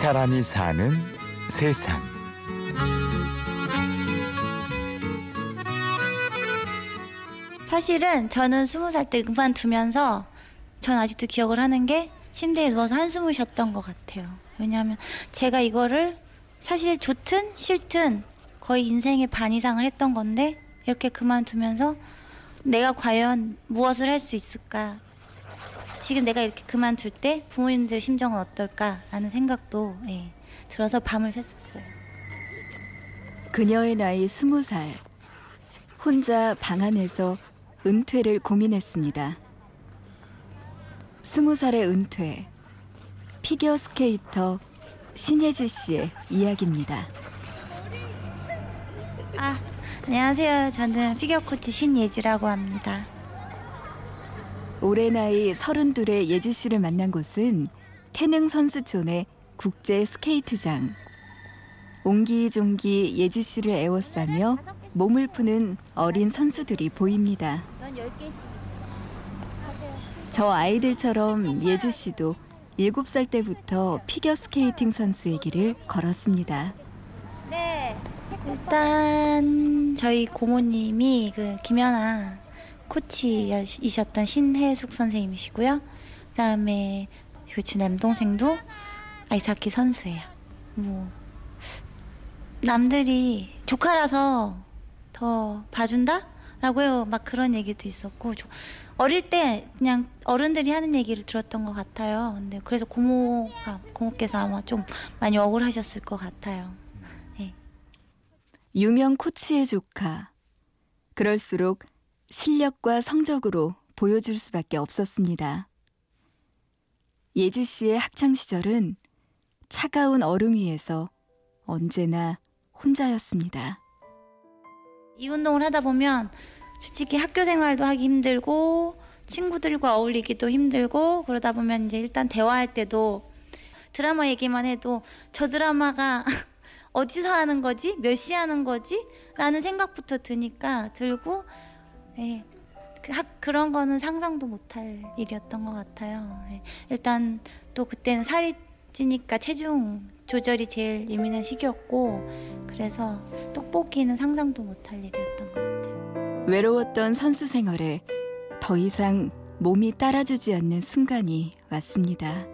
사람이 사는 세상. 사실은 저는 스무 살 때 그만두면서 전 아직도 기억을 하는 게 침대에 누워서 한숨을 쉬었던 것 같아요. 왜냐하면 제가 이거를 사실 좋든 싫든 거의 인생의 반 이상을 했던 건데 이렇게 그만두면서 내가 과연 무엇을 할 수 있을까? 지금 내가 이렇게 그만둘 때 부모님들 심정은 어떨까라는 생각도 예, 들어서 밤을 샜었어요. 그녀의 나이 스무 살. 혼자 방 안에서 은퇴를 고민했습니다. 스무 살의 은퇴. 피겨 스케이터 신예지 씨의 이야기입니다. 아, 안녕하세요. 저는 피겨 코치 신예지라고 합니다. 올해 나이 서른둘의 예지 씨를 만난 곳은 태릉 선수촌의 국제 스케이트장. 옹기종기 예지 씨를 에워싸며 몸을 푸는 어린 선수들이 보입니다. 저 아이들처럼 예지 씨도 7살 때부터 피겨 스케이팅 선수의 길을 걸었습니다. 네. 일단 저희 고모님이 그 김연아 코치이셨던 신혜숙 선생님이시고요. 그다음에 그 남동생도 아이스하키 선수예요. 뭐 남들이 조카라서 더 봐준다라고 해요. 막 그런 얘기도 있었고 어릴 때 그냥 어른들이 하는 얘기를 들었던 것 같아요. 근데 그래서 고모가 고모께서 아마 좀 많이 억울하셨을 것 같아요. 네. 유명 코치의 조카. 그럴수록 실력과 성적으로 보여줄 수밖에 없었습니다. 예지 씨의 학창 시절은 차가운 얼음 위에서 언제나 혼자였습니다. 이 운동을 하다 보면 솔직히 학교 생활도 하기 힘들고 친구들과 어울리기도 힘들고 그러다 보면 이제 일단 대화할 때도 드라마 얘기만 해도 저 드라마가 어디서 하는 거지? 몇 시 하는 거지? 라는 생각부터 드니까 들고 예, 그 학, 그런 거는 상상도 못할 일이었던 것 같아요. 예, 일단 또 그때는 살이 찌니까 체중 조절이 제일 예민한 시기였고 그래서 떡볶이는 상상도 못할 일이었던 것 같아요. 외로웠던 선수 생활에 더 이상 몸이 따라주지 않는 순간이 왔습니다.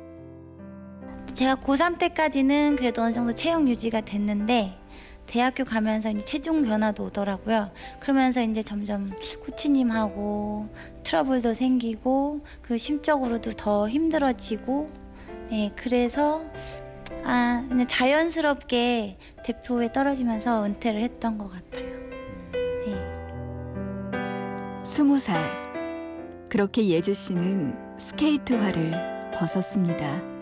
제가 고3 때까지는 그래도 어느 정도 체형 유지가 됐는데 대학교 가면서 이제 체중 변화도 오더라고요. 그러면서 이제 점점 코치님하고 트러블도 생기고 그리고 심적으로도 더 힘들어지고 예, 그래서 아 그냥 자연스럽게 대표에 떨어지면서 은퇴를 했던 것 같아요. 예. 스무 살 그렇게 예지 씨는 스케이트화를 벗었습니다.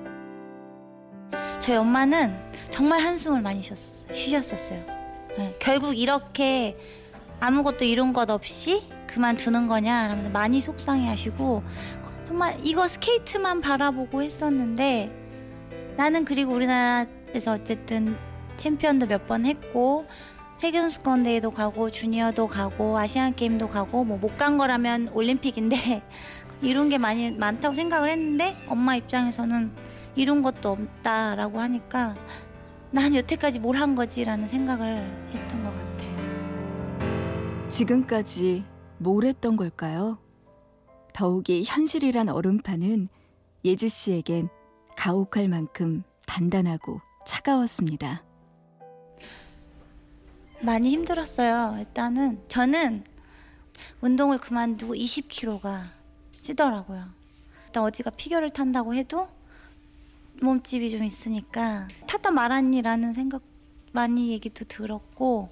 저희 엄마는 정말 한숨을 많이. 쉬셨었어요. 네, 결국 이렇게 아무것도 이룬 것 없이 그만두는 거냐 라면서 많이 속상해하시고 정말 이거 스케이트만 바라보고 했었는데 나는 그리고 우리나라에서 어쨌든 챔피언도 몇 번 했고 세계선수권 대회도 가고 주니어도 가고 아시안 게임도 가고 뭐 못 간 거라면 올림픽인데 이룬 게 많이 많다고 생각을 했는데 엄마 입장에서는 이룬 것도 없다라고 하니까 난 여태까지 뭘 한 거지라는 생각을 했던 것 같아요. 지금까지 뭘 했던 걸까요? 더욱이 현실이란 얼음판은 예지 씨에겐 가혹할 만큼 단단하고 차가웠습니다. 많이 힘들었어요. 일단은 저는 운동을 그만두고 20kg가 찌더라고요. 일단 어디가 피겨를 탄다고 해도 몸집이 좀 있으니까 탔다 말았니라는 생각 많이 얘기도 들었고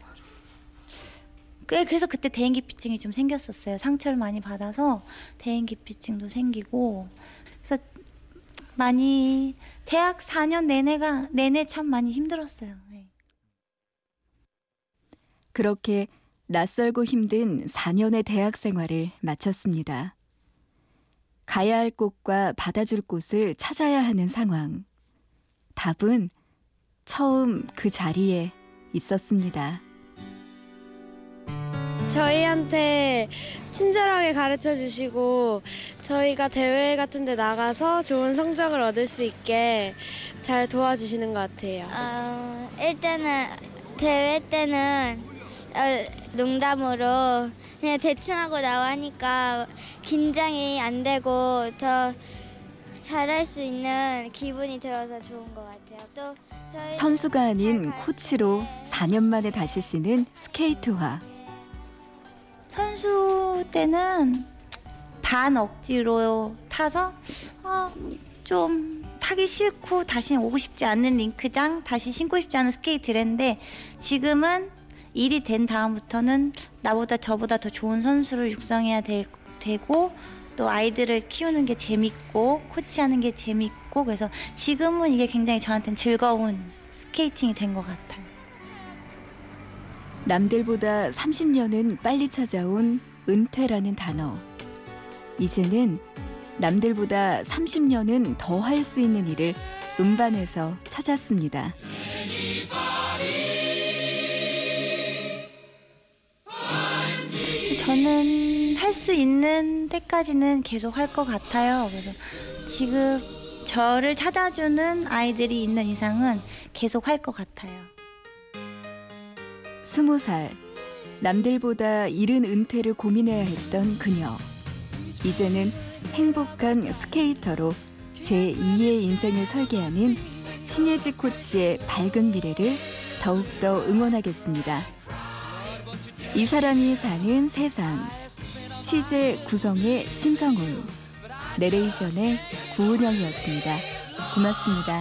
그래서 그때 대인기피증이 좀 생겼었어요. 상처를 많이 받아서 대인기피증도 생기고 그래서 많이 대학 4년 내내가 내내 참 많이 힘들었어요. 네. 그렇게 낯설고 힘든 4년의 대학 생활을 마쳤습니다. 가야 할 곳과 받아줄 곳을 찾아야 하는 상황. 답은 처음 그 자리에 있었습니다. 저희한테 친절하게 가르쳐 주시고 저희가 대회 같은 데 나가서 좋은 성적을 얻을 수 있게 잘 도와주시는 것 같아요. 어, 일단은 대회 때는 어, 농담으로 그냥 대충 하고 나와니까 긴장이 안 되고 더 잘할 수 있는 기분이 들어서 좋은 것 같아요. 또 저희 선수가 아닌 잘 코치로 가르치는데 4년 만에 다시 쉬는 스케이트화. 선수 때는 반 억지로 타서 어, 좀 타기 싫고 다시 오고 싶지 않는 링크장, 다시 신고 싶지 않은 스케이트를 했는데 지금은 일이 된 다음부터는 나보다 저보다 더 좋은 선수를 육성해야 될, 되고 또 아이들을 키우는 게 재밌고 코치하는 게 재밌고 그래서 지금은 이게 굉장히 저한테는 즐거운 스케이팅이 된 것 같아요. 남들보다 30년은 빨리 찾아온 은퇴라는 단어. 이제는 남들보다 30년은 더 할 수 있는 일을 음반에서 찾았습니다. 저는 할 수 있는 때까지는 계속 할 것 같아요. 그래서 지금 저를 찾아주는 아이들이 있는 이상은 계속 할 것 같아요. 스무 살 남들보다 이른 은퇴를 고민해야 했던 그녀. 이제는 행복한 스케이터로 제2의 인생을 설계하는 신예지 코치의 밝은 미래를 더욱더 응원하겠습니다. 이 사람이 사는 세상. 취재 구성의 신성훈. 내레이션의 구은영이었습니다. 고맙습니다.